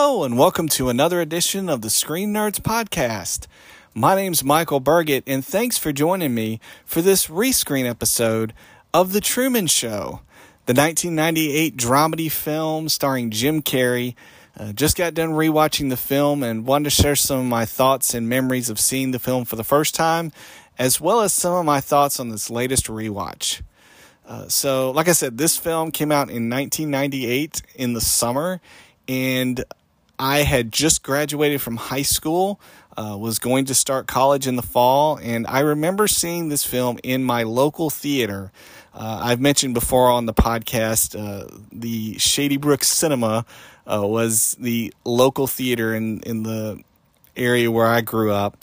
Hello, and welcome to another edition of the Screen Nerds Podcast. My name's Michael Burgett, and thanks for joining me for this rescreen episode of The Truman Show, the 1998 dramedy film starring Jim Carrey. Uh, just got done rewatching the film and wanted to share some of my thoughts and memories of seeing the film for the first time, as well as some of my thoughts on this latest rewatch. Uh, so, like I said, this film came out in 1998 in the summer, and I had just graduated from high school, uh, was going to start college in the fall, and I remember seeing this film in my local theater. Uh, I've mentioned before on the podcast uh, the Shady Brook Cinema uh, was the local theater in, in the area where I grew up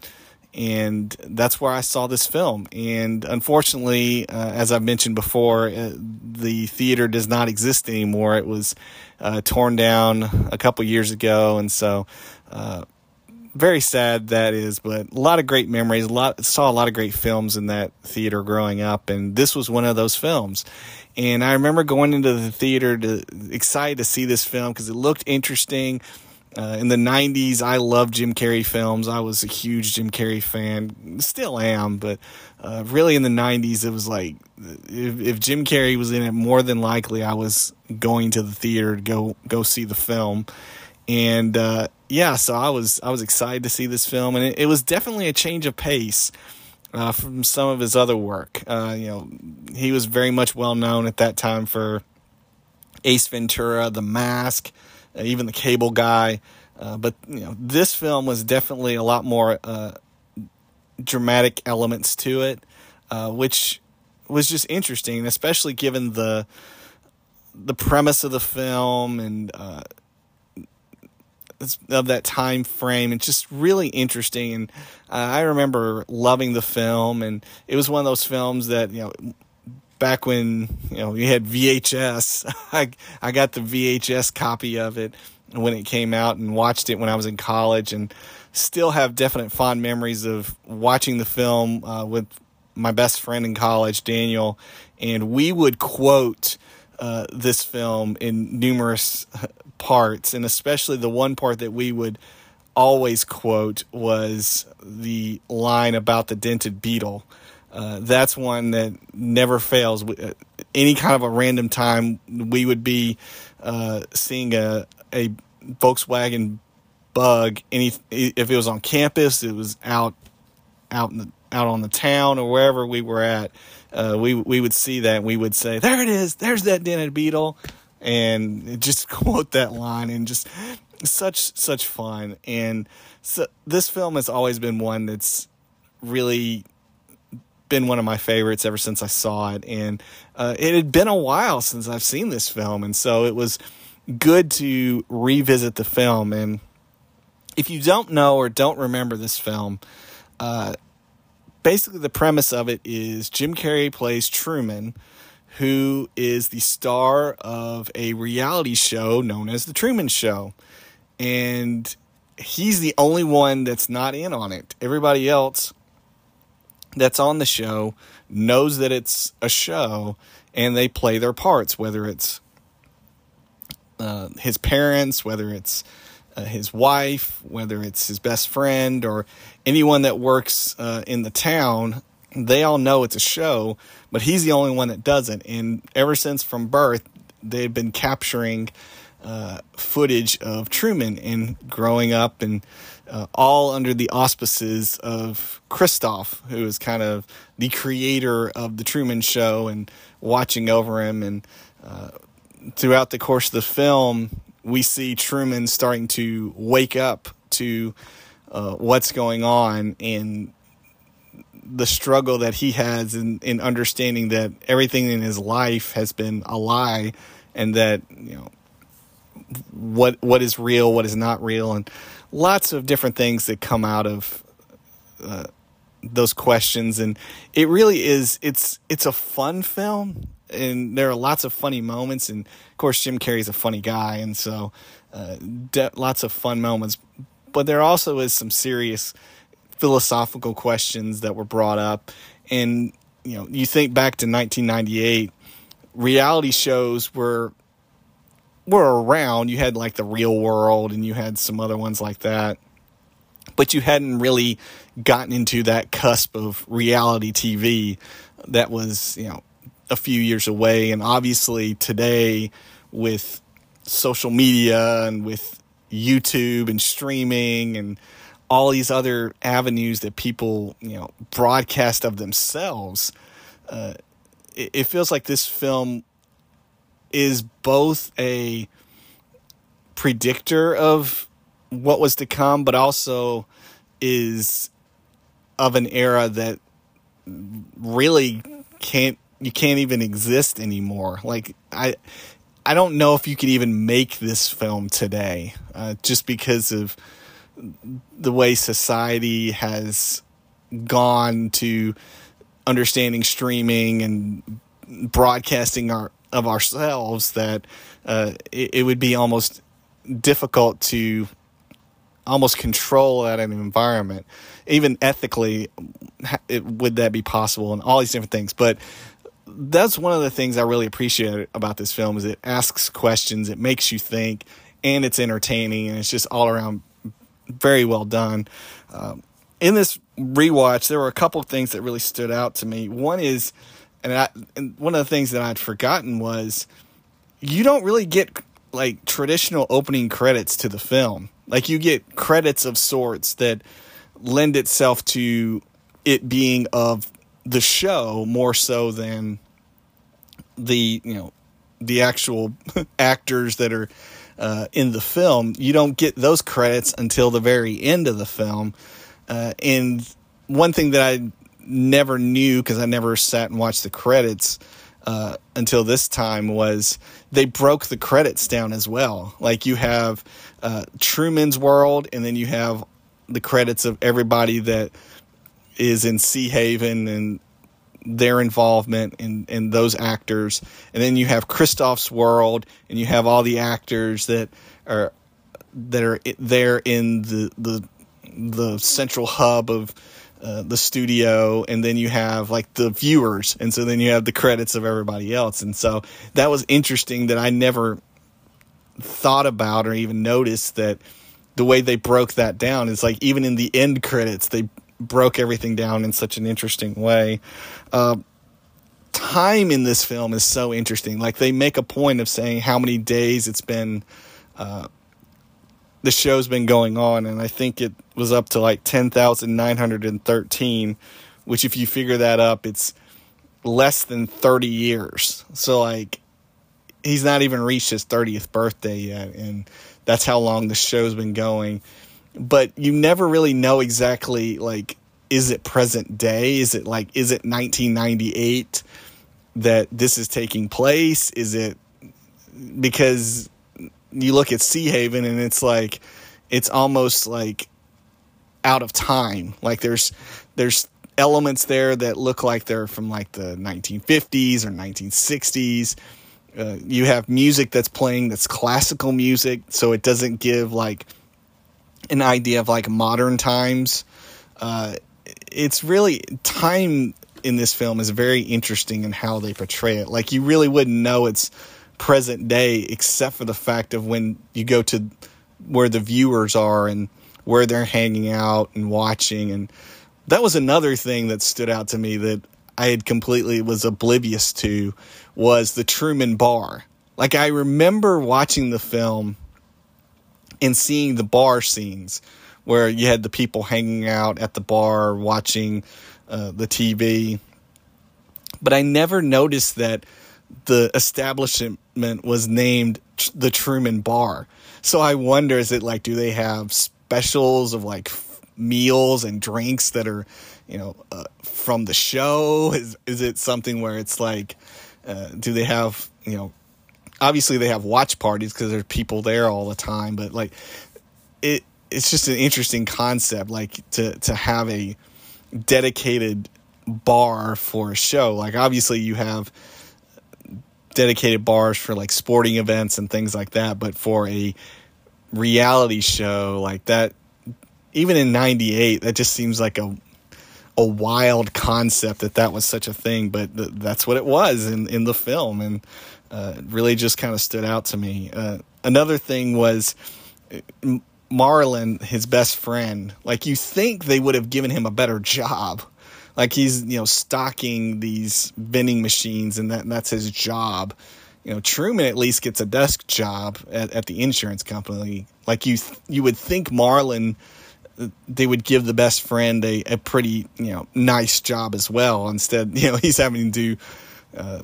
and that's where I saw this film. And unfortunately, uh, as I've mentioned before, uh, the theater does not exist anymore. It was uh, torn down a couple years ago, and so uh, very sad that is. But a lot of great memories. A lot saw a lot of great films in that theater growing up, and this was one of those films. And I remember going into the theater to excited to see this film because it looked interesting uh, in the 90s, I loved Jim Carrey films. I was a huge Jim Carrey fan, still am, but uh, really in the 90s, it was like if, if, Jim Carrey was in it, more than likely I was going to the theater to go go see the film. And uh, yeah, so I was I was excited to see this film, and it, it was definitely a change of pace. Uh, from some of his other work, uh, you know, he was very much well known at that time for Ace Ventura, The Mask, even the cable guy. Uh, but you know, this film was definitely a lot more uh, dramatic elements to it, uh, which was just interesting, especially given the the premise of the film and uh, of that time frame. It's just really interesting, and uh, I remember loving the film. And it was one of those films that you know back when you know you had VHS. I I got the VHS copy of it when it came out and watched it when I was in college, and still have definite fond memories of watching the film uh, with my best friend in college, Daniel, and we would quote uh, this film in numerous parts, and especially the one part that we would always quote was the line about the dented beetle. Uh, that's one that never fails. Uh, any kind of a random time, we would be uh, seeing a a Volkswagen Bug. Any if it was on campus, it was out out in the, out on the town or wherever we were at. Uh, we we would see that and we would say, "There it is. There's that dented beetle," and just quote that line and just such such fun. And so this film has always been one that's really been one of my favorites ever since I saw it, and uh, it had been a while since I've seen this film, and so it was good to revisit the film. And if you don't know or don't remember this film, uh, basically the premise of it is Jim Carrey plays Truman, who is the star of a reality show known as The Truman Show, and he's the only one that's not in on it. Everybody else that's on the show knows that it's a show and they play their parts, whether it's uh, his parents, whether it's uh, his wife, whether it's his best friend, or anyone that works uh, in the town. They all know it's a show, but he's the only one that doesn't. And ever since from birth, they've been capturing uh, footage of Truman and growing up and uh, all under the auspices of Christof, who is kind of the creator of the Truman Show and watching over him. And uh, throughout the course of the film, we see Truman starting to wake up to uh, what's going on and the struggle that he has in, in understanding that everything in his life has been a lie and that you know what what is real, what is not real, and lots of different things that come out of uh, those questions. And it really is it's it's a fun film, and there are lots of funny moments. And of course, Jim Carrey's a funny guy, and so uh, de- lots of fun moments. But there also is some serious philosophical questions that were brought up, and you know, you think back to 1998, reality shows were were around. You had like the Real World, and you had some other ones like that, but you hadn't really gotten into that cusp of reality TV that was you know a few years away. And obviously today with social media and with YouTube and streaming and all these other avenues that people you know broadcast of themselves. Uh, it, it feels like this film is both a predictor of what was to come, but also is of an era that really can't you can't even exist anymore. Like I I don't know if you could even make this film today, uh, just because of the way society has gone to understanding streaming and broadcasting our of ourselves that uh, it, it, would be almost difficult to almost control that environment. Even ethically, it, would that be possible? And all these different things. But that's one of the things I really appreciate about this film is it asks questions, it makes you think, and it's entertaining, and it's just all around very well done. Um, in this rewatch, there were a couple of things that really stood out to me. One is, and, I, and one of the things that I'd forgotten was, you don't really get like traditional opening credits to the film. Like you get credits of sorts that lend itself to it being of the show more so than the you know the actual actors that are uh, in the film. You don't get those credits until the very end of the film. Uh, and one thing that I never knew because I never sat and watched the credits uh, until this time was they broke the credits down as well. Like you have uh, Truman's World, and then you have the credits of everybody that is in Seahaven and their involvement in, in those actors. And then you have Christof's World, and you have all the actors that are that are there in the the the central hub of uh, the studio, and then you have like the viewers, and so then you have the credits of everybody else. And so that was interesting that I never thought about or even noticed that the way they broke that down is like even in the end credits they broke everything down in such an interesting way. Uh, time in this film is so interesting. Like they make a point of saying how many days it's been. Uh, the show's been going on, and I think it was up to like ten thousand nine hundred and thirteen, which if you figure that up, it's less than thirty years. So like, he's not even reached his thirtieth birthday yet, and that's how long the show's been going but you never really know exactly like is it present day? Is it like is it 1998 that this is taking place? Is it because you look at Seahaven and it's like it's almost like out of time. Like there's there's elements there that look like they're from like the 1950s or 1960s. Uh, you have music that's playing that's classical music, so it doesn't give like an idea of like modern times. Uh, it's really time in this film is very interesting in how they portray it. Like you really wouldn't know it's present day except for the fact of when you go to where the viewers are and where they're hanging out and watching and that was another thing that stood out to me that I had completely was oblivious to was the Truman Bar. Like I remember watching the film and seeing the bar scenes where you had the people hanging out at the bar watching uh, the TV. But I never noticed that the establishment was named the Truman Bar. So I wonder is it like, do they have specials of like meals and drinks that are, you know, uh, from the show? Is, is it something where it's like, uh, do they have, you know, obviously they have watch parties because there's people there all the time, but like it it's just an interesting concept like to to have a dedicated bar for a show. Like obviously you have dedicated bars for like sporting events and things like that, but for a reality show like that even in 98 that just seems like a a wild concept that that was such a thing, but th- that's what it was in in the film, and uh, really just kind of stood out to me. Uh, another thing was. Marlon, his best friend, like you think they would have given him a better job. Like he's, you know, stocking these vending machines and that and that's his job. You know, Truman at least gets a desk job at, at the insurance company. Like you you would think Marlon they would give the best friend a, a pretty, you know, nice job as well. Instead, you know, he's having to do uh,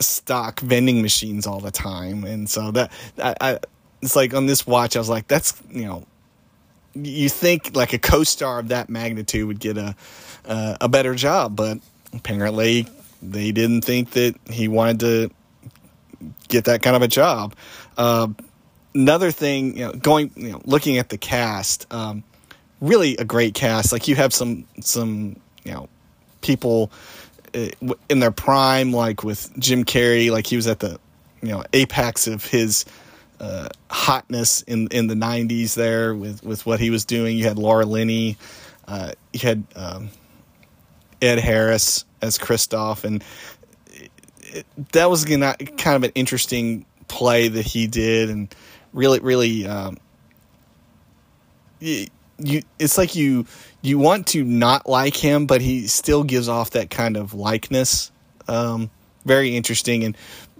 stock vending machines all the time. And so that I, I it's like on this watch, I was like, that's you know, you think like a co-star of that magnitude would get a uh, a better job, but apparently they didn't think that he wanted to get that kind of a job. Uh, another thing, you know, going, you know, looking at the cast, um, really a great cast. Like you have some some you know people uh, in their prime, like with Jim Carrey, like he was at the you know apex of his uh, hotness in in the '90s there with with what he was doing. You had Laura Linney, uh, you had um, Ed Harris as Christof, and it, it, that was gonna, kind of an interesting play that he did, and really, really, um, you, you, it's like you you want to not like him, but he still gives off that kind of likeness. Um, very interesting, and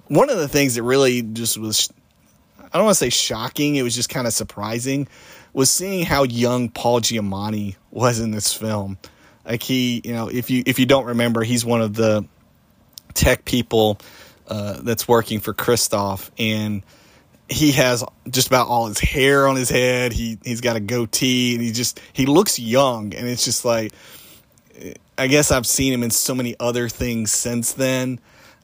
one of the things that really just was I don't want to say shocking, it was just kind of surprising, was seeing how young Paul Giamatti was in this film. Like he, you know, if you if you don't remember, he's one of the tech people uh, that's working for Christof, and he has just about all his hair on his head. He he's got a goatee, and he just he looks young, and it's just like I guess I've seen him in so many other things since then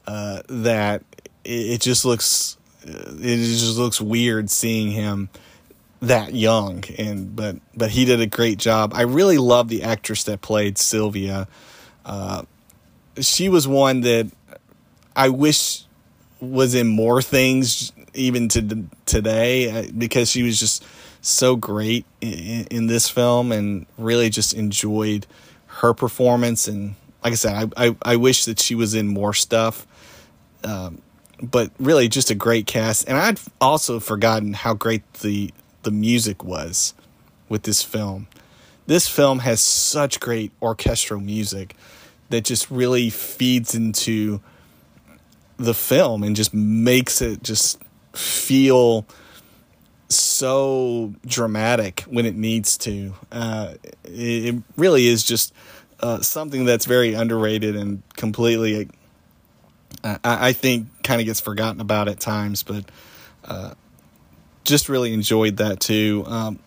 uh, that it, it just looks it just looks weird seeing him that young and but but he did a great job. I really love the actress that played sylvia. Uh, she was one that i wish was in more things even to today uh, because she was just so great in, in this film and really just enjoyed her performance. And like i said i, I, I wish that she was in more stuff. Um, but really just a great cast. And I'd also forgotten how great the the music was with this film. This film has such great orchestral music that just really feeds into the film and just makes it just feel so dramatic when it needs to. Uh, it, it, really is just uh, something that's very underrated and completely I, I think kind of gets forgotten about at times, but uh, just really enjoyed that too. Um,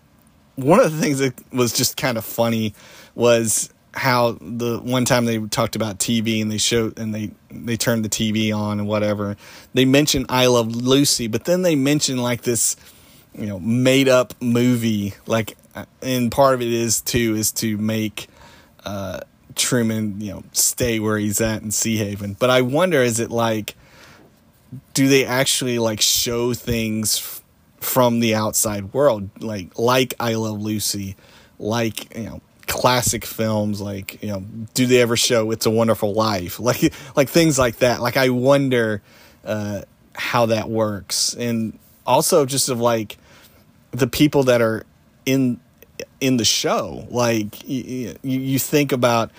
one of the things that was just kind of funny was how the one time they talked about TV and they showed and they they turned the TV on and whatever. They mentioned I Love Lucy, but then they mentioned like this, you know, made up movie. Like, uh, and part of it is too is to make uh, Truman, you know, stay where he's at in Seahaven. But I wonder, is it like, do they actually like show things f- from the outside world, like like I Love Lucy, like you know, classic films, like you know, do they ever show It's a Wonderful Life, like like things like that? Like I wonder uh, how that works, and also just of like the people that are in in the show. Like you, you think about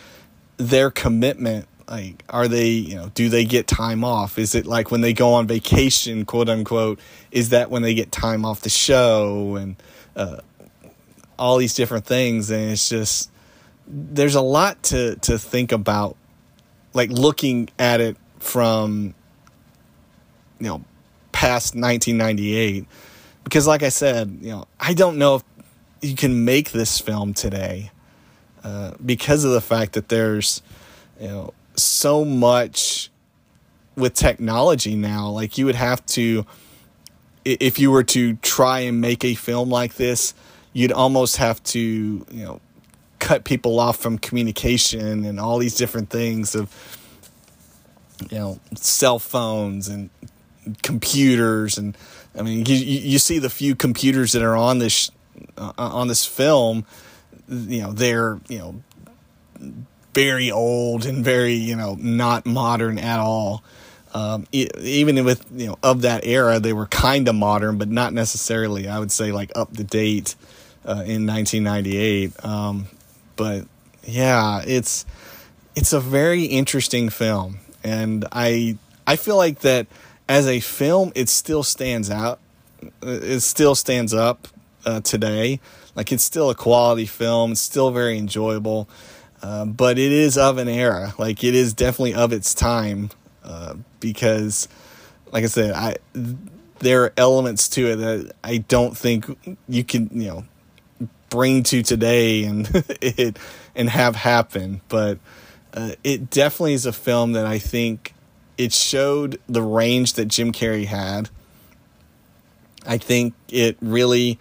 their commitment. Like, are they, you know, do they get time off? Is it like when they go on vacation, quote unquote? Is that when they get time off the show and uh, all these different things? And it's just, there's a lot to, to think about, like looking at it from, you know, past 1998 because like i said you know i don't know if you can make this film today uh, because of the fact that there's you know so much with technology now like you would have to if you were to try and make a film like this you'd almost have to you know cut people off from communication and all these different things of you know cell phones and computers and I mean you you see the few computers that are on this uh, on this film, you know, they're, you know, very old and very you know not modern at all. Um, even with you know of that era, they were kind of modern, but not necessarily. I would say like up to date uh, in 1998. Um, but yeah, it's it's a very interesting film, and I I feel like that as a film, it still stands out. It still stands up uh, today. Like it's still a quality film. It's still very enjoyable, uh, but it is of an era. Like it is definitely of its time uh, because, like I said, I there are elements to it that I don't think you can you know bring to today and it and have happen. But uh, it definitely is a film that I think it showed the range that Jim Carrey had. I think it really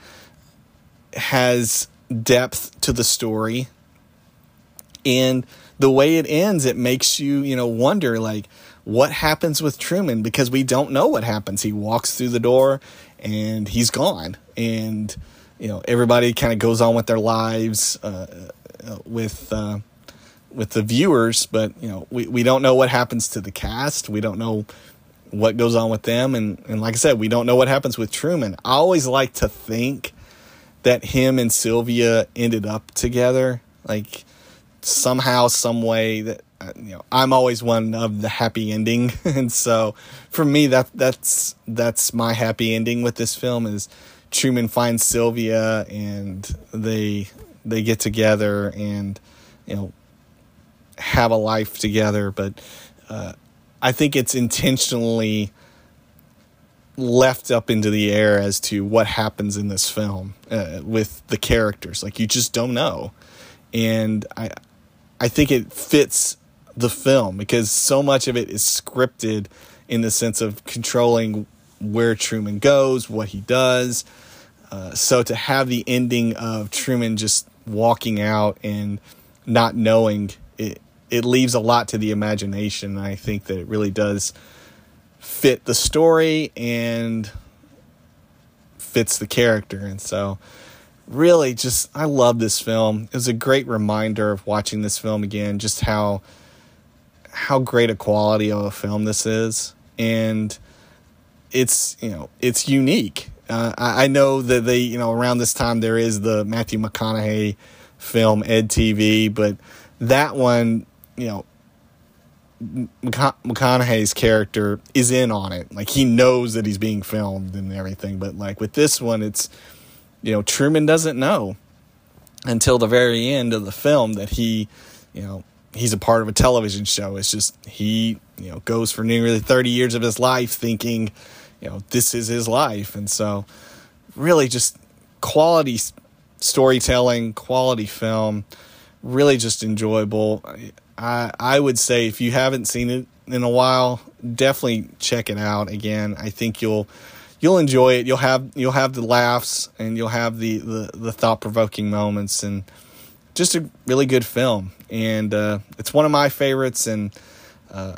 has depth to the story. And the way it ends, it makes you, you know, wonder like what happens with Truman because we don't know what happens. He walks through the door and he's gone. And, you know, everybody kind of goes on with their lives uh, with uh, with the viewers, but you know, we, we don't know what happens to the cast. We don't know what goes on with them and, and like I said, we don't know what happens with Truman. I always like to think that him and Sylvia ended up together. Like somehow, some way that uh, you know, I'm always one of the happy ending, and so for me, that that's that's my happy ending with this film is Truman finds Sylvia and they they get together and you know have a life together, but uh, I think it's intentionally left up into the air as to what happens in this film uh, with the characters. Like you just don't know, and I I think it fits the film because so much of it is scripted in the sense of controlling where Truman goes, what he does. Uh, so to have the ending of Truman just walking out and not knowing it it leaves a lot to the imagination. I think that it really does fit the story and fits the character. And so really just I love this film. It was a great reminder of watching this film again, just how how great a quality of a film this is. And it's you know, it's unique. Uh, I, I know that they, you know, around this time there is the Matthew McConaughey film Ed TV, but that one, you know, McConaughey's character is in on it. Like he knows that he's being filmed and everything. But like with this one, it's you know Truman doesn't know until the very end of the film that he, you know, he's a part of a television show. It's just he, you know, goes for nearly thirty years of his life thinking, you know, this is his life, and so really just quality storytelling, quality film, really just enjoyable. I I would say if you haven't seen it in a while, definitely check it out again. I think you'll you'll enjoy it. You'll have you'll have the laughs and you'll have the the, the thought provoking moments and just a really good film. And uh, it's one of my favorites and. Uh,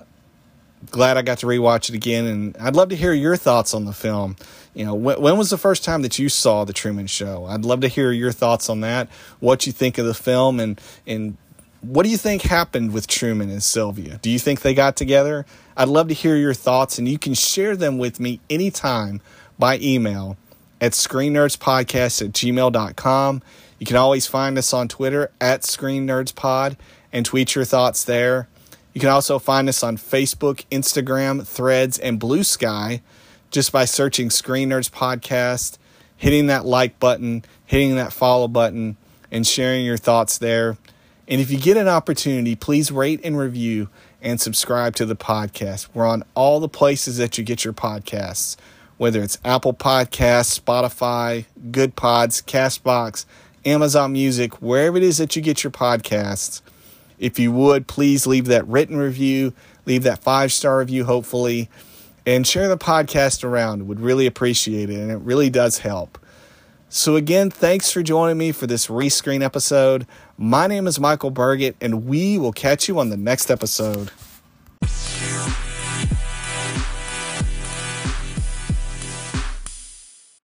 glad I got to rewatch it again, and I'd love to hear your thoughts on the film. You know, when, when, was the first time that you saw the Truman Show? I'd love to hear your thoughts on that. What you think of the film, and and what do you think happened with Truman and Sylvia? Do you think they got together? I'd love to hear your thoughts, and you can share them with me anytime by email at screennerdspodcast at gmail.com. You can always find us on Twitter at screennerdspod and tweet your thoughts there. You can also find us on Facebook, Instagram, Threads, and Bluesky just by searching Screen Nerds Podcast, hitting that like button, hitting that follow button, and sharing your thoughts there. And if you get an opportunity, please rate and review and subscribe to the podcast. We're on all the places that you get your podcasts, whether it's Apple Podcasts, Spotify, Goodpods, Castbox, Amazon Music, wherever it is that you get your podcasts. If you would, please leave that written review, leave that five star review, hopefully, and share the podcast around. Would really appreciate it, and it really does help. So, again, thanks for joining me for this rescreen episode. My name is Michael Burgett, and we will catch you on the next episode.